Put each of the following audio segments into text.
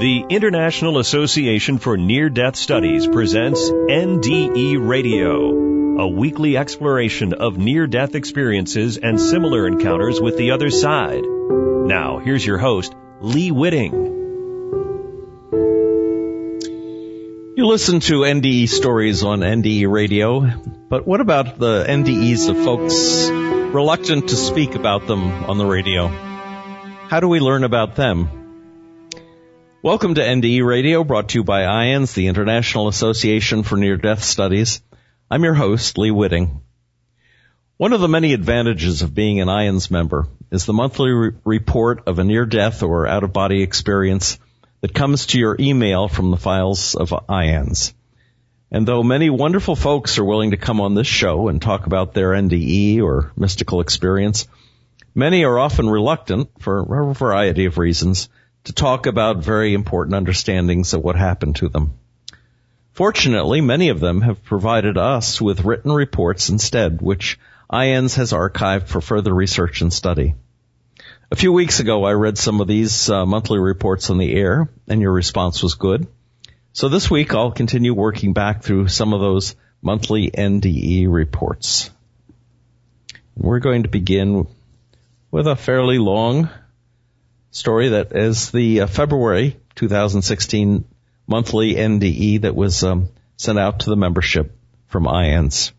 The International Association for Near Death Studies presents NDE Radio, a weekly exploration of near death experiences and similar encounters with the other side. Now, here's your host, Lee Witting. You listen to NDE stories on NDE Radio, but what about the NDEs of folks reluctant to speak about them on the radio? How do we learn about them? Welcome to NDE Radio, brought to you by IANDS, the International Association for Near Death Studies. I'm your host, Lee Witting. One of the many advantages of being an IANDS member is the monthly re- report of a near death or out of body experience that comes to your email from the files of IANDS. And though many wonderful folks are willing to come on this show and talk about their NDE or mystical experience, many are often reluctant for a variety of reasons to talk about very important understandings of what happened to them. Fortunately, many of them have provided us with written reports instead, which IANDS has archived for further research and study. A few weeks ago, I read some of these uh, monthly reports on the air, and your response was good. So this week, I'll continue working back through some of those monthly NDE reports. We're going to begin with a fairly long story that is the uh, February 2016 monthly NDE that was um, sent out to the membership from IANDS.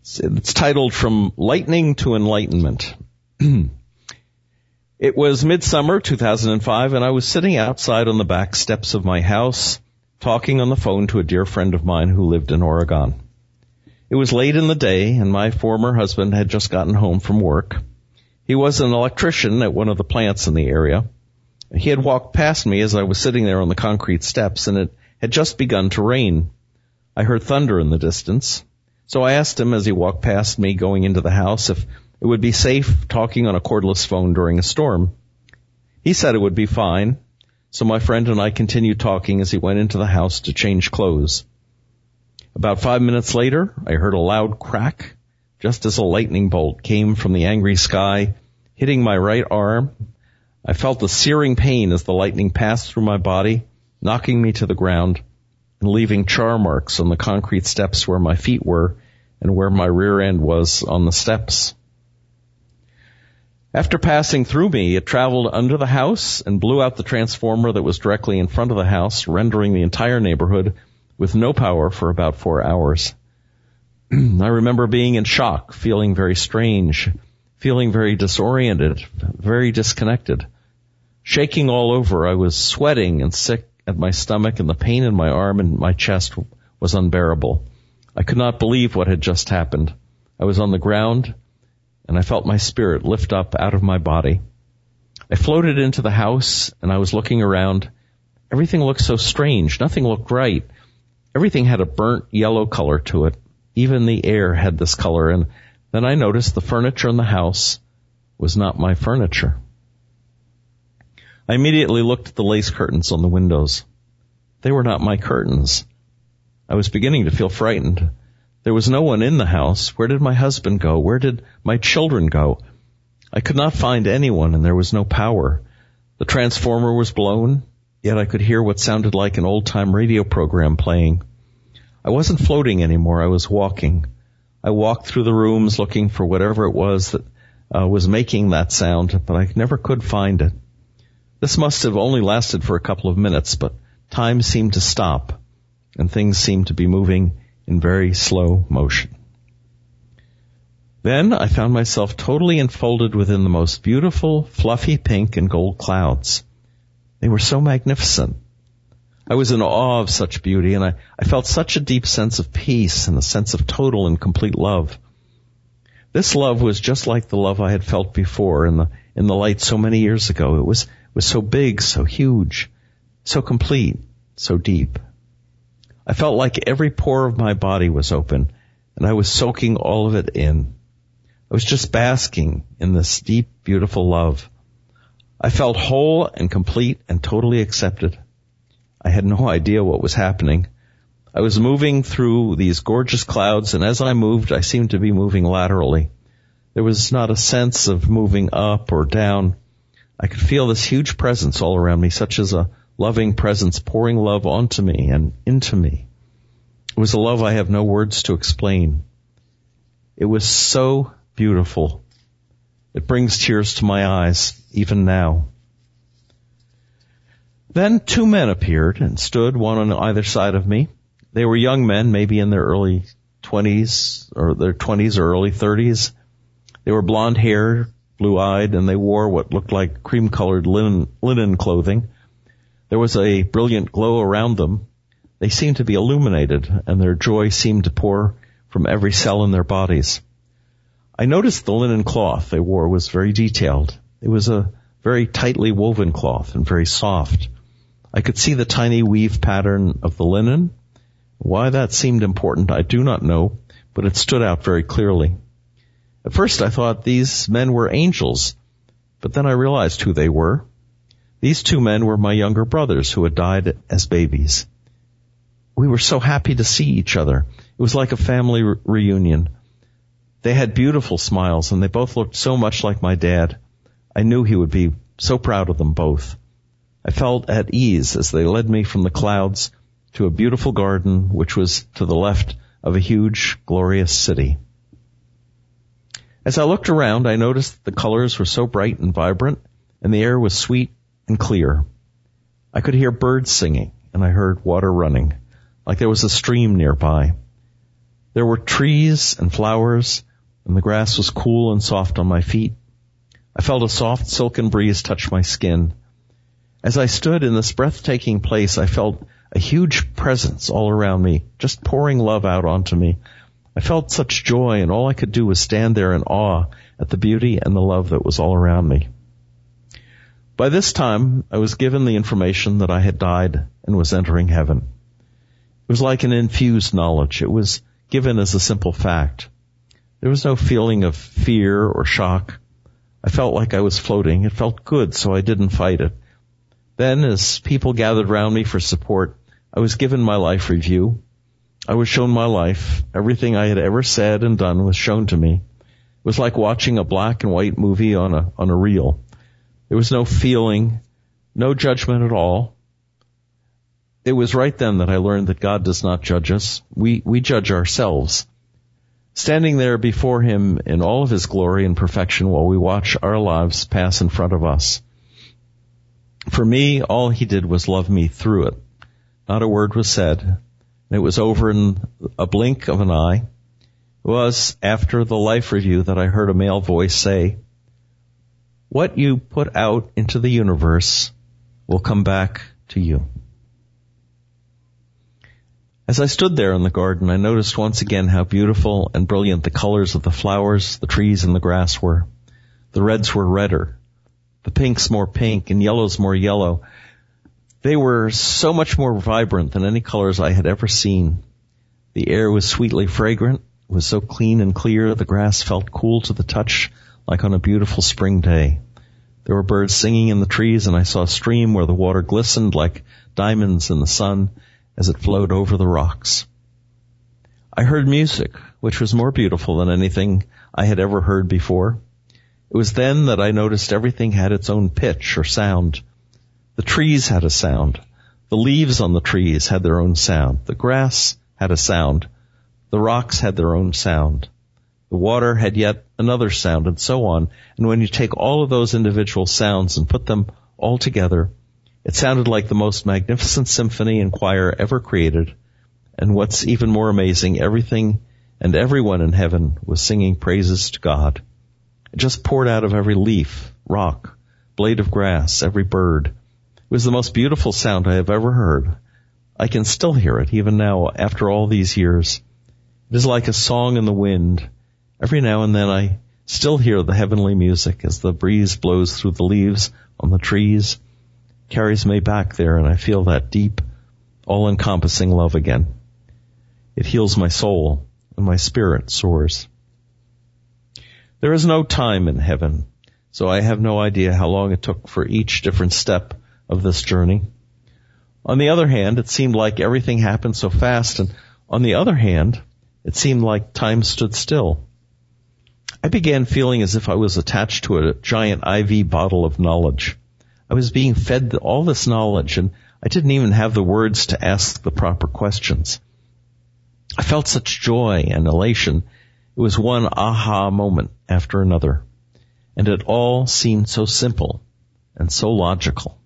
It's, it's titled From Lightning to Enlightenment. it was midsummer 2005 and I was sitting outside on the back steps of my house talking on the phone to a dear friend of mine who lived in Oregon. It was late in the day and my former husband had just gotten home from work. He was an electrician at one of the plants in the area. He had walked past me as I was sitting there on the concrete steps and it had just begun to rain. I heard thunder in the distance. So I asked him as he walked past me going into the house if it would be safe talking on a cordless phone during a storm. He said it would be fine. So my friend and I continued talking as he went into the house to change clothes. About five minutes later, I heard a loud crack just as a lightning bolt came from the angry sky, hitting my right arm. I felt a searing pain as the lightning passed through my body, knocking me to the ground and leaving char marks on the concrete steps where my feet were and where my rear end was on the steps. After passing through me, it traveled under the house and blew out the transformer that was directly in front of the house, rendering the entire neighborhood with no power for about four hours. I remember being in shock, feeling very strange, feeling very disoriented, very disconnected. Shaking all over, I was sweating and sick at my stomach and the pain in my arm and my chest was unbearable. I could not believe what had just happened. I was on the ground and I felt my spirit lift up out of my body. I floated into the house and I was looking around. Everything looked so strange. Nothing looked right. Everything had a burnt yellow color to it. Even the air had this color and then I noticed the furniture in the house was not my furniture. I immediately looked at the lace curtains on the windows. They were not my curtains. I was beginning to feel frightened. There was no one in the house. Where did my husband go? Where did my children go? I could not find anyone and there was no power. The transformer was blown, yet I could hear what sounded like an old time radio program playing. I wasn't floating anymore. I was walking. I walked through the rooms looking for whatever it was that uh, was making that sound, but I never could find it. This must have only lasted for a couple of minutes, but time seemed to stop and things seemed to be moving in very slow motion. Then I found myself totally enfolded within the most beautiful, fluffy pink and gold clouds. They were so magnificent. I was in awe of such beauty and I, I felt such a deep sense of peace and a sense of total and complete love. This love was just like the love I had felt before in the, in the light so many years ago. It was, was so big, so huge, so complete, so deep. I felt like every pore of my body was open and I was soaking all of it in. I was just basking in this deep, beautiful love. I felt whole and complete and totally accepted. I had no idea what was happening. I was moving through these gorgeous clouds and as I moved, I seemed to be moving laterally. There was not a sense of moving up or down. I could feel this huge presence all around me, such as a loving presence pouring love onto me and into me. It was a love I have no words to explain. It was so beautiful. It brings tears to my eyes, even now. Then two men appeared and stood, one on either side of me. They were young men, maybe in their early 20s or their 20s or early 30s. They were blonde haired, blue eyed, and they wore what looked like cream colored linen, linen clothing. There was a brilliant glow around them. They seemed to be illuminated and their joy seemed to pour from every cell in their bodies. I noticed the linen cloth they wore was very detailed. It was a very tightly woven cloth and very soft. I could see the tiny weave pattern of the linen. Why that seemed important, I do not know, but it stood out very clearly. At first I thought these men were angels, but then I realized who they were. These two men were my younger brothers who had died as babies. We were so happy to see each other. It was like a family re- reunion. They had beautiful smiles and they both looked so much like my dad. I knew he would be so proud of them both. I felt at ease as they led me from the clouds to a beautiful garden which was to the left of a huge, glorious city. As I looked around, I noticed that the colors were so bright and vibrant and the air was sweet and clear. I could hear birds singing and I heard water running, like there was a stream nearby. There were trees and flowers and the grass was cool and soft on my feet. I felt a soft silken breeze touch my skin. As I stood in this breathtaking place, I felt a huge presence all around me, just pouring love out onto me. I felt such joy and all I could do was stand there in awe at the beauty and the love that was all around me. By this time, I was given the information that I had died and was entering heaven. It was like an infused knowledge. It was given as a simple fact. There was no feeling of fear or shock. I felt like I was floating. It felt good, so I didn't fight it. Then, as people gathered around me for support, I was given my life review. I was shown my life. Everything I had ever said and done was shown to me. It was like watching a black and white movie on a, on a reel. There was no feeling, no judgment at all. It was right then that I learned that God does not judge us. We, we judge ourselves. Standing there before Him in all of His glory and perfection while we watch our lives pass in front of us. For me, all He did was love me through it. Not a word was said. It was over in a blink of an eye. It was after the life review that I heard a male voice say, what you put out into the universe will come back to you. As I stood there in the garden, I noticed once again how beautiful and brilliant the colors of the flowers, the trees, and the grass were. The reds were redder, the pinks more pink, and yellows more yellow. They were so much more vibrant than any colors I had ever seen. The air was sweetly fragrant, it was so clean and clear, the grass felt cool to the touch like on a beautiful spring day. There were birds singing in the trees and I saw a stream where the water glistened like diamonds in the sun as it flowed over the rocks. I heard music, which was more beautiful than anything I had ever heard before. It was then that I noticed everything had its own pitch or sound. The trees had a sound. The leaves on the trees had their own sound. The grass had a sound. The rocks had their own sound. The water had yet another sound and so on. And when you take all of those individual sounds and put them all together, it sounded like the most magnificent symphony and choir ever created. And what's even more amazing, everything and everyone in heaven was singing praises to God. It just poured out of every leaf, rock, blade of grass, every bird. It was the most beautiful sound I have ever heard. I can still hear it even now after all these years. It is like a song in the wind Every now and then I still hear the heavenly music as the breeze blows through the leaves on the trees, carries me back there and I feel that deep, all-encompassing love again. It heals my soul and my spirit soars. There is no time in heaven, so I have no idea how long it took for each different step of this journey. On the other hand, it seemed like everything happened so fast and on the other hand, it seemed like time stood still. I began feeling as if I was attached to a giant IV bottle of knowledge. I was being fed all this knowledge and I didn't even have the words to ask the proper questions. I felt such joy and elation. It was one aha moment after another. And it all seemed so simple and so logical.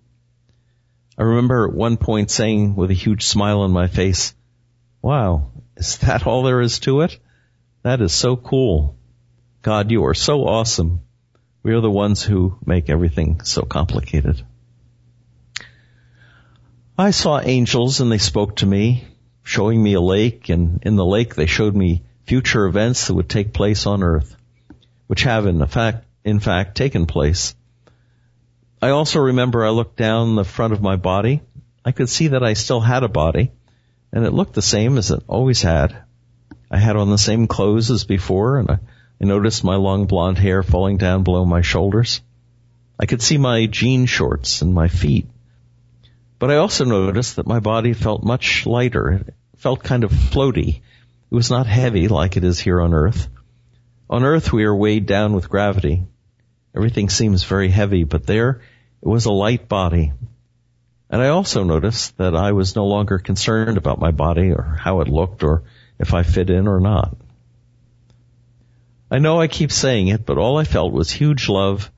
I remember at one point saying with a huge smile on my face, wow, is that all there is to it? That is so cool. God, you are so awesome. We are the ones who make everything so complicated. I saw angels and they spoke to me, showing me a lake, and in the lake they showed me future events that would take place on earth, which have in fact, in fact taken place. I also remember I looked down the front of my body. I could see that I still had a body, and it looked the same as it always had. I had on the same clothes as before, and I, I noticed my long blonde hair falling down below my shoulders. I could see my jean shorts and my feet. But I also noticed that my body felt much lighter. It felt kind of floaty. It was not heavy like it is here on Earth. On Earth we are weighed down with gravity. Everything seems very heavy, but there it was a light body. And I also noticed that I was no longer concerned about my body or how it looked or if I fit in or not. I know I keep saying it, but all I felt was huge love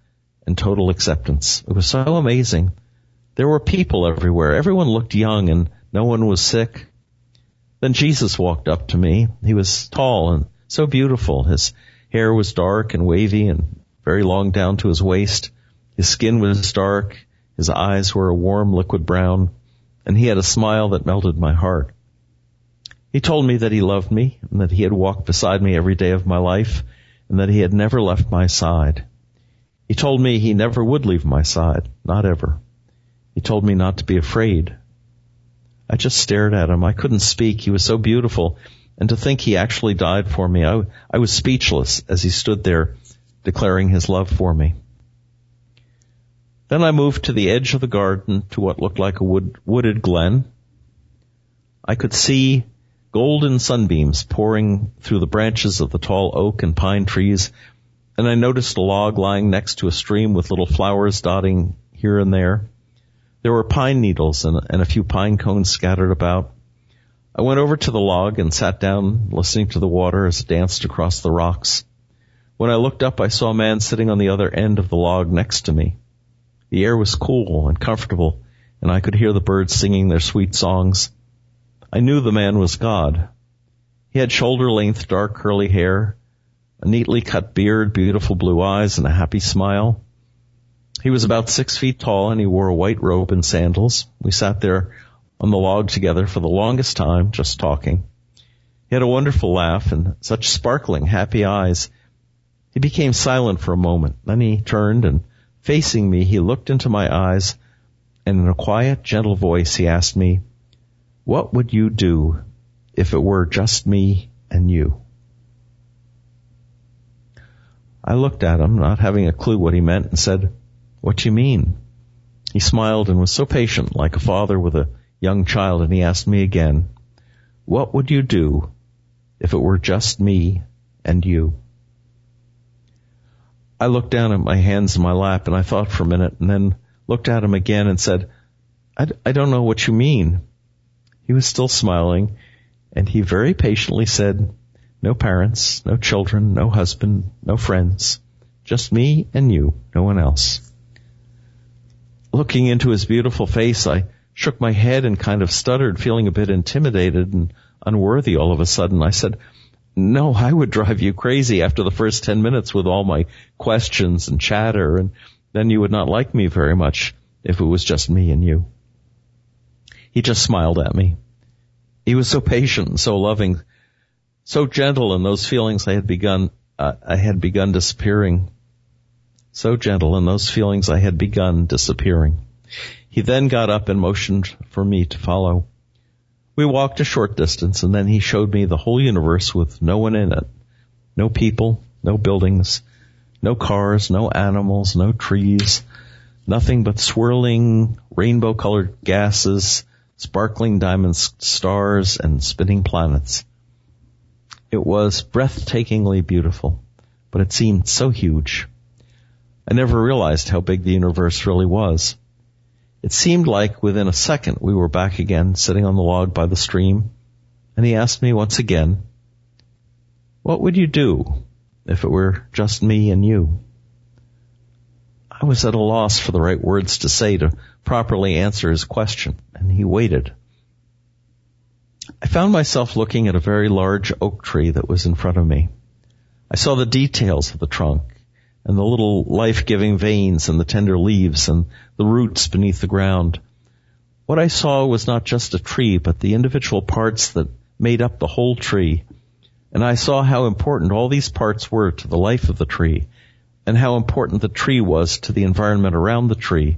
and total acceptance. It was so amazing. There were people everywhere. Everyone looked young and no one was sick. Then Jesus walked up to me. He was tall and so beautiful. His hair was dark and wavy and very long down to his waist. His skin was dark. His eyes were a warm liquid brown and he had a smile that melted my heart. He told me that he loved me and that he had walked beside me every day of my life and that he had never left my side. He told me he never would leave my side, not ever. He told me not to be afraid. I just stared at him. I couldn't speak. He was so beautiful. And to think he actually died for me, I, I was speechless as he stood there declaring his love for me. Then I moved to the edge of the garden to what looked like a wood, wooded glen. I could see golden sunbeams pouring through the branches of the tall oak and pine trees, and I noticed a log lying next to a stream with little flowers dotting here and there. There were pine needles and, and a few pine cones scattered about. I went over to the log and sat down listening to the water as it danced across the rocks. When I looked up, I saw a man sitting on the other end of the log next to me. The air was cool and comfortable, and I could hear the birds singing their sweet songs. I knew the man was God. He had shoulder length dark curly hair, a neatly cut beard, beautiful blue eyes, and a happy smile. He was about six feet tall and he wore a white robe and sandals. We sat there on the log together for the longest time, just talking. He had a wonderful laugh and such sparkling, happy eyes. He became silent for a moment. Then he turned and facing me, he looked into my eyes and in a quiet, gentle voice, he asked me, what would you do if it were just me and you? I looked at him, not having a clue what he meant, and said, What do you mean? He smiled and was so patient, like a father with a young child, and he asked me again, What would you do if it were just me and you? I looked down at my hands in my lap and I thought for a minute and then looked at him again and said, I, I don't know what you mean. He was still smiling, and he very patiently said, no parents, no children, no husband, no friends, just me and you, no one else. Looking into his beautiful face, I shook my head and kind of stuttered, feeling a bit intimidated and unworthy all of a sudden. I said, no, I would drive you crazy after the first 10 minutes with all my questions and chatter, and then you would not like me very much if it was just me and you. He just smiled at me. He was so patient and so loving, so gentle in those feelings I had begun, uh, I had begun disappearing. So gentle and those feelings I had begun disappearing. He then got up and motioned for me to follow. We walked a short distance and then he showed me the whole universe with no one in it. No people, no buildings, no cars, no animals, no trees, nothing but swirling rainbow colored gases, sparkling diamond stars and spinning planets. It was breathtakingly beautiful, but it seemed so huge. I never realized how big the universe really was. It seemed like within a second we were back again sitting on the log by the stream, and he asked me once again, what would you do if it were just me and you? I was at a loss for the right words to say to properly answer his question, and he waited. I found myself looking at a very large oak tree that was in front of me. I saw the details of the trunk and the little life-giving veins and the tender leaves and the roots beneath the ground. What I saw was not just a tree, but the individual parts that made up the whole tree. And I saw how important all these parts were to the life of the tree and how important the tree was to the environment around the tree.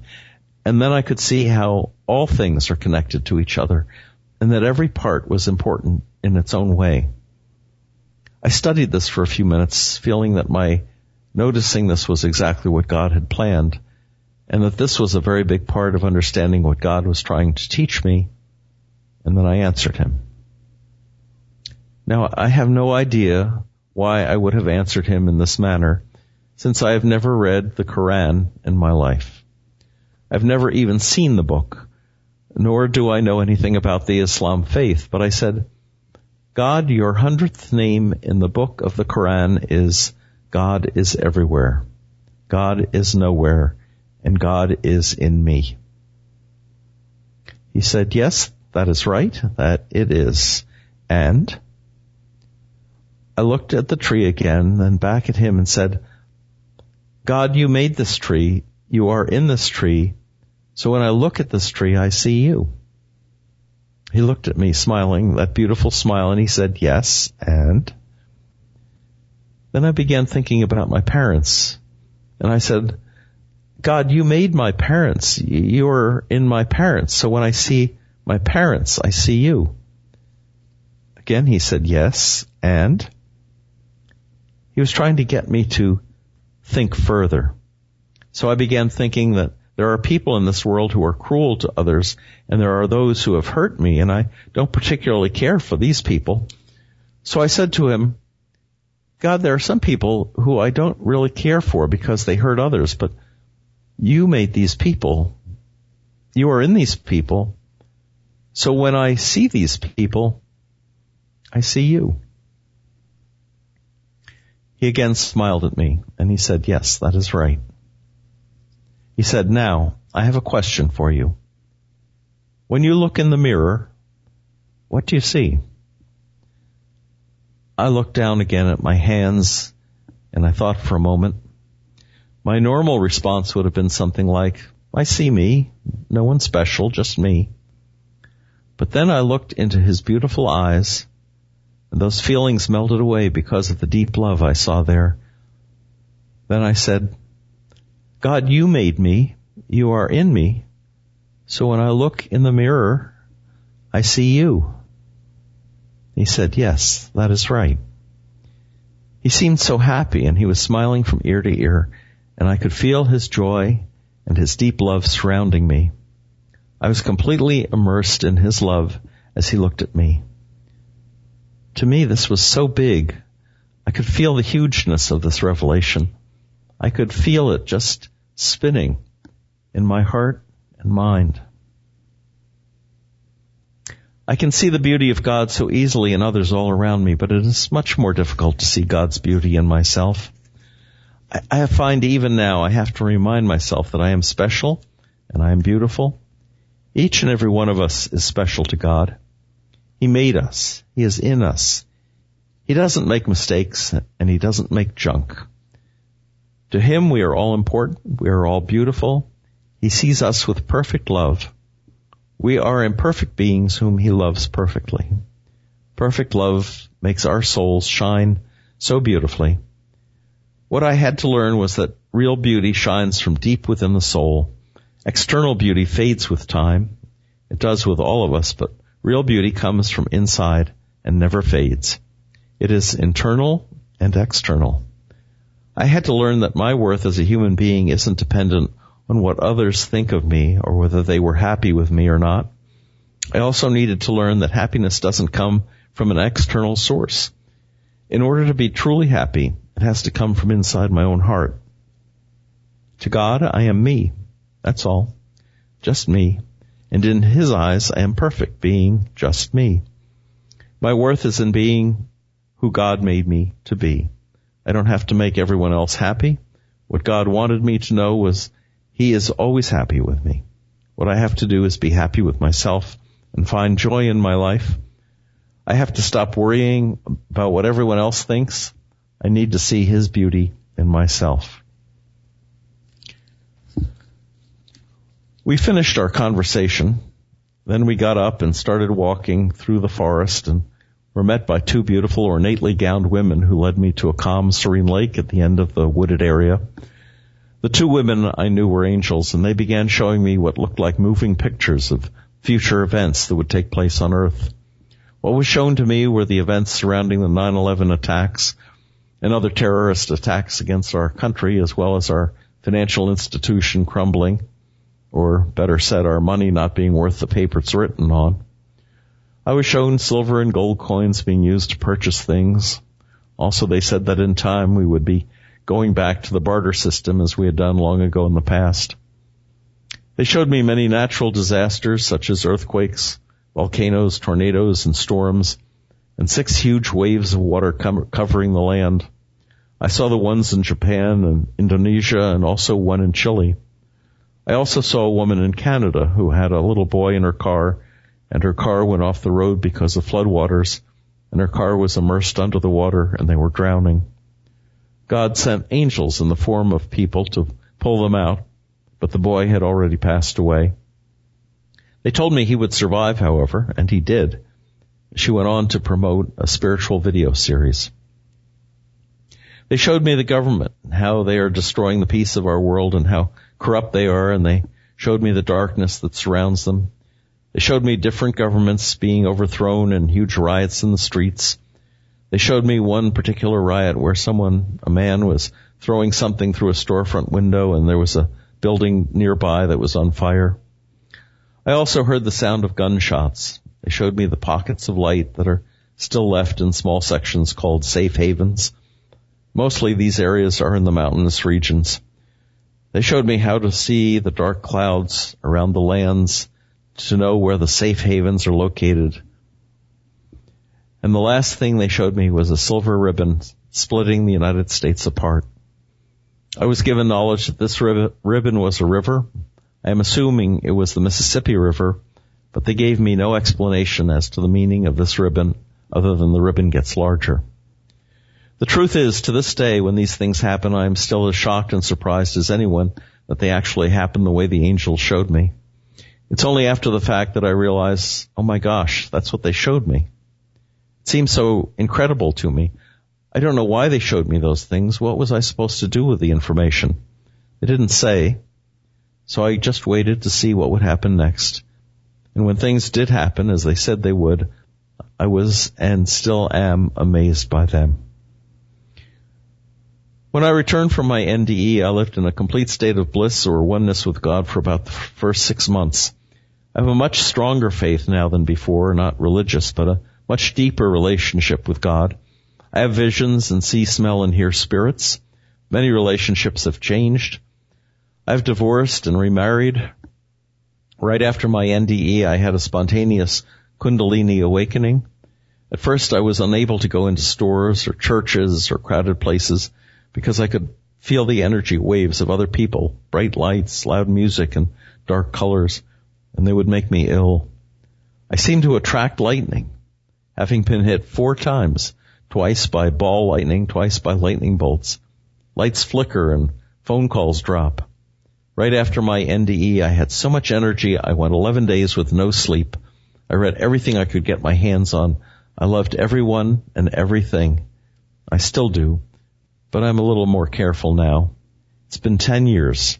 And then I could see how all things are connected to each other and that every part was important in its own way. I studied this for a few minutes, feeling that my noticing this was exactly what God had planned, and that this was a very big part of understanding what God was trying to teach me, and then I answered him. Now, I have no idea why I would have answered him in this manner, since I have never read the Quran in my life. I've never even seen the book, nor do I know anything about the Islam faith, but I said, God, your hundredth name in the book of the Quran is God is everywhere. God is nowhere and God is in me. He said, yes, that is right, that it is. And I looked at the tree again, then back at him and said, God, you made this tree. You are in this tree. So when I look at this tree, I see you. He looked at me smiling, that beautiful smile, and he said, yes, and? Then I began thinking about my parents. And I said, God, you made my parents. You are in my parents. So when I see my parents, I see you. Again, he said, yes, and? He was trying to get me to think further. So I began thinking that there are people in this world who are cruel to others, and there are those who have hurt me, and I don't particularly care for these people. So I said to him, God, there are some people who I don't really care for because they hurt others, but you made these people. You are in these people. So when I see these people, I see you. He again smiled at me and he said, yes, that is right. He said, now, I have a question for you. When you look in the mirror, what do you see? I looked down again at my hands and I thought for a moment. My normal response would have been something like, I see me, no one special, just me. But then I looked into his beautiful eyes and those feelings melted away because of the deep love I saw there. Then I said, God, you made me. You are in me. So when I look in the mirror, I see you. He said, yes, that is right. He seemed so happy and he was smiling from ear to ear and I could feel his joy and his deep love surrounding me. I was completely immersed in his love as he looked at me. To me, this was so big. I could feel the hugeness of this revelation. I could feel it just spinning in my heart and mind. I can see the beauty of God so easily in others all around me, but it is much more difficult to see God's beauty in myself. I, I find even now I have to remind myself that I am special and I am beautiful. Each and every one of us is special to God. He made us. He is in us. He doesn't make mistakes and he doesn't make junk. To him we are all important. We are all beautiful. He sees us with perfect love. We are imperfect beings whom he loves perfectly. Perfect love makes our souls shine so beautifully. What I had to learn was that real beauty shines from deep within the soul. External beauty fades with time. It does with all of us, but real beauty comes from inside and never fades. It is internal and external. I had to learn that my worth as a human being isn't dependent on what others think of me or whether they were happy with me or not. I also needed to learn that happiness doesn't come from an external source. In order to be truly happy, It has to come from inside my own heart. To God, I am me. That's all. Just me. And in His eyes, I am perfect, being just me. My worth is in being who God made me to be. I don't have to make everyone else happy. What God wanted me to know was He is always happy with me. What I have to do is be happy with myself and find joy in my life. I have to stop worrying about what everyone else thinks. I need to see His beauty in myself. We finished our conversation. Then we got up and started walking through the forest and were met by two beautiful, ornately gowned women who led me to a calm, serene lake at the end of the wooded area. The two women I knew were angels and they began showing me what looked like moving pictures of future events that would take place on Earth. What was shown to me were the events surrounding the 9-11 attacks and other terrorist attacks against our country as well as our financial institution crumbling, or better said, our money not being worth the paper it's written on. I was shown silver and gold coins being used to purchase things. Also, they said that in time we would be going back to the barter system as we had done long ago in the past. They showed me many natural disasters such as earthquakes, volcanoes, tornadoes, and storms, and six huge waves of water com- covering the land. I saw the ones in Japan and Indonesia and also one in Chile. I also saw a woman in Canada who had a little boy in her car and her car went off the road because of floodwaters, and her car was immersed under the water and they were drowning. God sent angels in the form of people to pull them out, but the boy had already passed away. They told me he would survive, however, and he did. She went on to promote a spiritual video series. They showed me the government, how they are destroying the peace of our world and how corrupt they are, and they showed me the darkness that surrounds them. They showed me different governments being overthrown and huge riots in the streets. They showed me one particular riot where someone, a man was throwing something through a storefront window and there was a building nearby that was on fire. I also heard the sound of gunshots. They showed me the pockets of light that are still left in small sections called safe havens. Mostly these areas are in the mountainous regions. They showed me how to see the dark clouds around the lands to know where the safe havens are located. And the last thing they showed me was a silver ribbon splitting the United States apart. I was given knowledge that this ribbon was a river. I am assuming it was the Mississippi River, but they gave me no explanation as to the meaning of this ribbon other than the ribbon gets larger. The truth is, to this day, when these things happen, I am still as shocked and surprised as anyone that they actually happen the way the angel showed me. It's only after the fact that I realize, oh my gosh, that's what they showed me. It seems so incredible to me. I don't know why they showed me those things. What was I supposed to do with the information? They didn't say. So I just waited to see what would happen next. And when things did happen as they said they would, I was and still am amazed by them. When I returned from my NDE, I lived in a complete state of bliss or oneness with God for about the first six months. I have a much stronger faith now than before, not religious, but a much deeper relationship with God. I have visions and see, smell, and hear spirits. Many relationships have changed. I've divorced and remarried. Right after my NDE, I had a spontaneous Kundalini awakening. At first, I was unable to go into stores or churches or crowded places because I could feel the energy waves of other people, bright lights, loud music, and dark colors and they would make me ill. I seemed to attract lightning, having been hit four times, twice by ball lightning, twice by lightning bolts. Lights flicker and phone calls drop. Right after my NDE, I had so much energy, I went 11 days with no sleep. I read everything I could get my hands on. I loved everyone and everything. I still do, but I'm a little more careful now. It's been 10 years,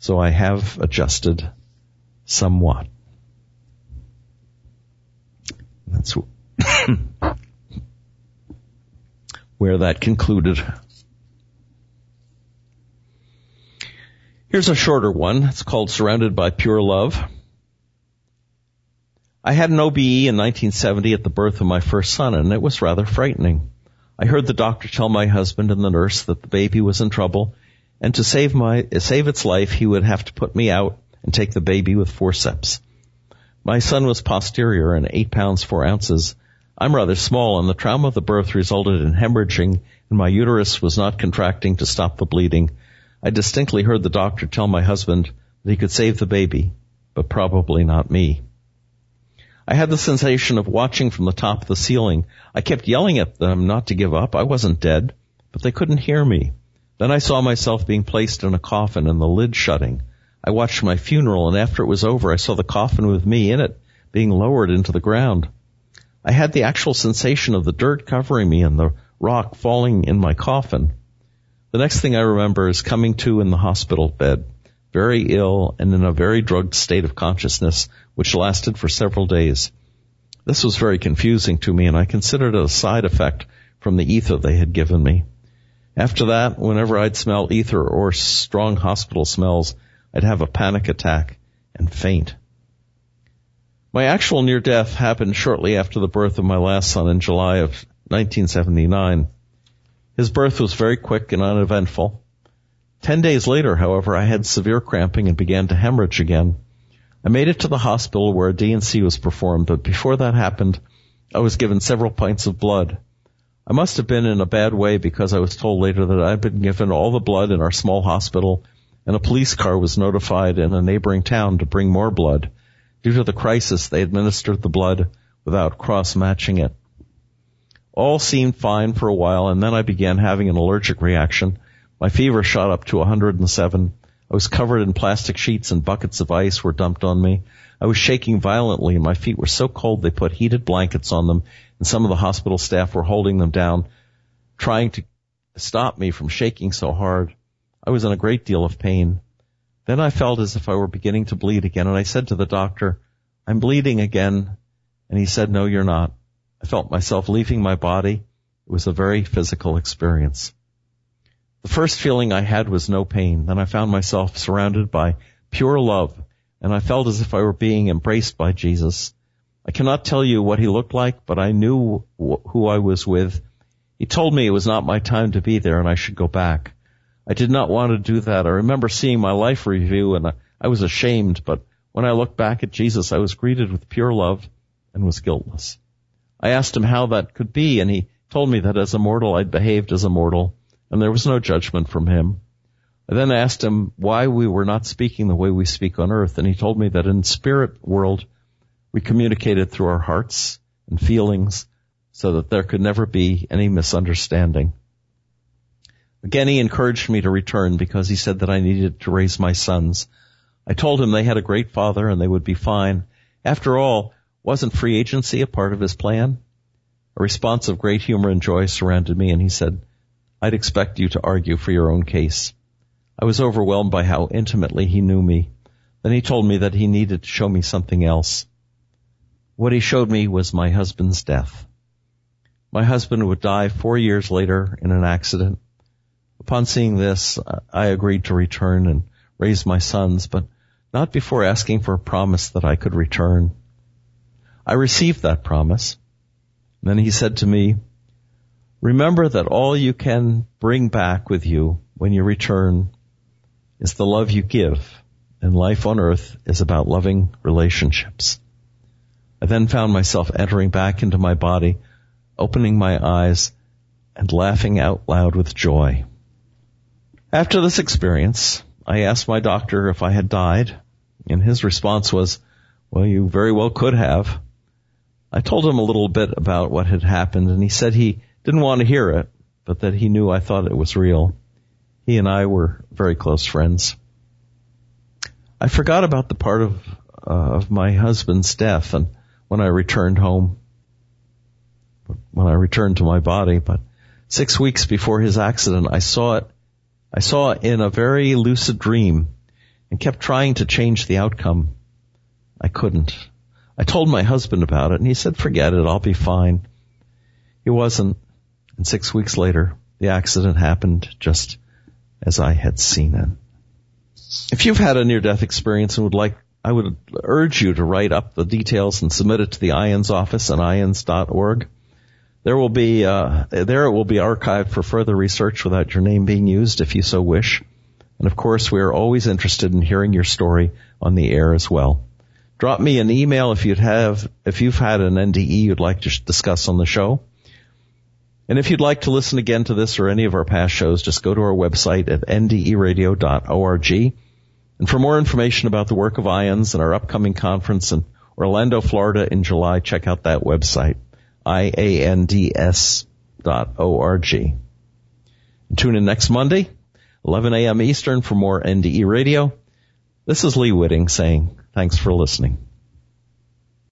so I have adjusted somewhat. That's where that concluded. Here's a shorter one. It's called Surrounded by Pure Love. I had an OBE in 1970 at the birth of my first son and it was rather frightening. I heard the doctor tell my husband and the nurse that the baby was in trouble and to save my, save its life, he would have to put me out and take the baby with forceps. My son was posterior and eight pounds four ounces. I'm rather small and the trauma of the birth resulted in hemorrhaging and my uterus was not contracting to stop the bleeding. I distinctly heard the doctor tell my husband that he could save the baby, but probably not me. I had the sensation of watching from the top of the ceiling. I kept yelling at them not to give up. I wasn't dead, but they couldn't hear me. Then I saw myself being placed in a coffin and the lid shutting. I watched my funeral and after it was over, I saw the coffin with me in it being lowered into the ground. I had the actual sensation of the dirt covering me and the rock falling in my coffin. The next thing I remember is coming to in the hospital bed, very ill and in a very drugged state of consciousness, which lasted for several days. This was very confusing to me and I considered it a side effect from the ether they had given me. After that, whenever I'd smell ether or strong hospital smells, I'd have a panic attack and faint. My actual near death happened shortly after the birth of my last son in July of 1979. His birth was very quick and uneventful. Ten days later, however, I had severe cramping and began to hemorrhage again. I made it to the hospital where a D&C was performed, but before that happened, I was given several pints of blood. I must have been in a bad way because I was told later that I'd been given all the blood in our small hospital and a police car was notified in a neighboring town to bring more blood. Due to the crisis, they administered the blood without cross-matching it. All seemed fine for a while and then I began having an allergic reaction. My fever shot up to 107. I was covered in plastic sheets and buckets of ice were dumped on me. I was shaking violently and my feet were so cold they put heated blankets on them and some of the hospital staff were holding them down, trying to stop me from shaking so hard. I was in a great deal of pain. Then I felt as if I were beginning to bleed again and I said to the doctor, I'm bleeding again. And he said, no, you're not. I felt myself leaving my body. It was a very physical experience. The first feeling I had was no pain. Then I found myself surrounded by pure love and I felt as if I were being embraced by Jesus. I cannot tell you what he looked like, but I knew who I was with. He told me it was not my time to be there and I should go back. I did not want to do that. I remember seeing my life review and I was ashamed, but when I looked back at Jesus, I was greeted with pure love and was guiltless. I asked him how that could be and he told me that as a mortal I'd behaved as a mortal and there was no judgment from him. I then asked him why we were not speaking the way we speak on earth and he told me that in spirit world we communicated through our hearts and feelings so that there could never be any misunderstanding. Again, he encouraged me to return because he said that I needed to raise my sons. I told him they had a great father and they would be fine. After all, wasn't free agency a part of his plan? A response of great humor and joy surrounded me and he said, I'd expect you to argue for your own case. I was overwhelmed by how intimately he knew me. Then he told me that he needed to show me something else. What he showed me was my husband's death. My husband would die four years later in an accident. Upon seeing this, I agreed to return and raise my sons, but not before asking for a promise that I could return. I received that promise. Then he said to me, remember that all you can bring back with you when you return is the love you give and life on earth is about loving relationships. I then found myself entering back into my body, opening my eyes, and laughing out loud with joy. After this experience, I asked my doctor if I had died, and his response was, well, you very well could have. I told him a little bit about what had happened, and he said he didn't want to hear it, but that he knew I thought it was real. He and I were very close friends. I forgot about the part of uh, of my husband's death, and when I returned home, when I returned to my body. But six weeks before his accident, I saw it. I saw in a very lucid dream and kept trying to change the outcome. I couldn't. I told my husband about it and he said, forget it, I'll be fine. He wasn't. And six weeks later, the accident happened just as I had seen it. If you've had a near death experience and would like I would urge you to write up the details and submit it to the IANDS office at iands.org. There will be uh, there it will be archived for further research without your name being used, if you so wish. And of course, we are always interested in hearing your story on the air as well. Drop me an email if you'd have if you've had an NDE you'd like to discuss on the show. And if you'd like to listen again to this or any of our past shows, just go to our website at nderadio.org. And for more information about the work of IANDS and our upcoming conference in Orlando, Florida in July, check out that website, iands.org. org. tune in next Monday, 11 a.m. Eastern for more NDE radio. This is Lee Witting saying thanks for listening.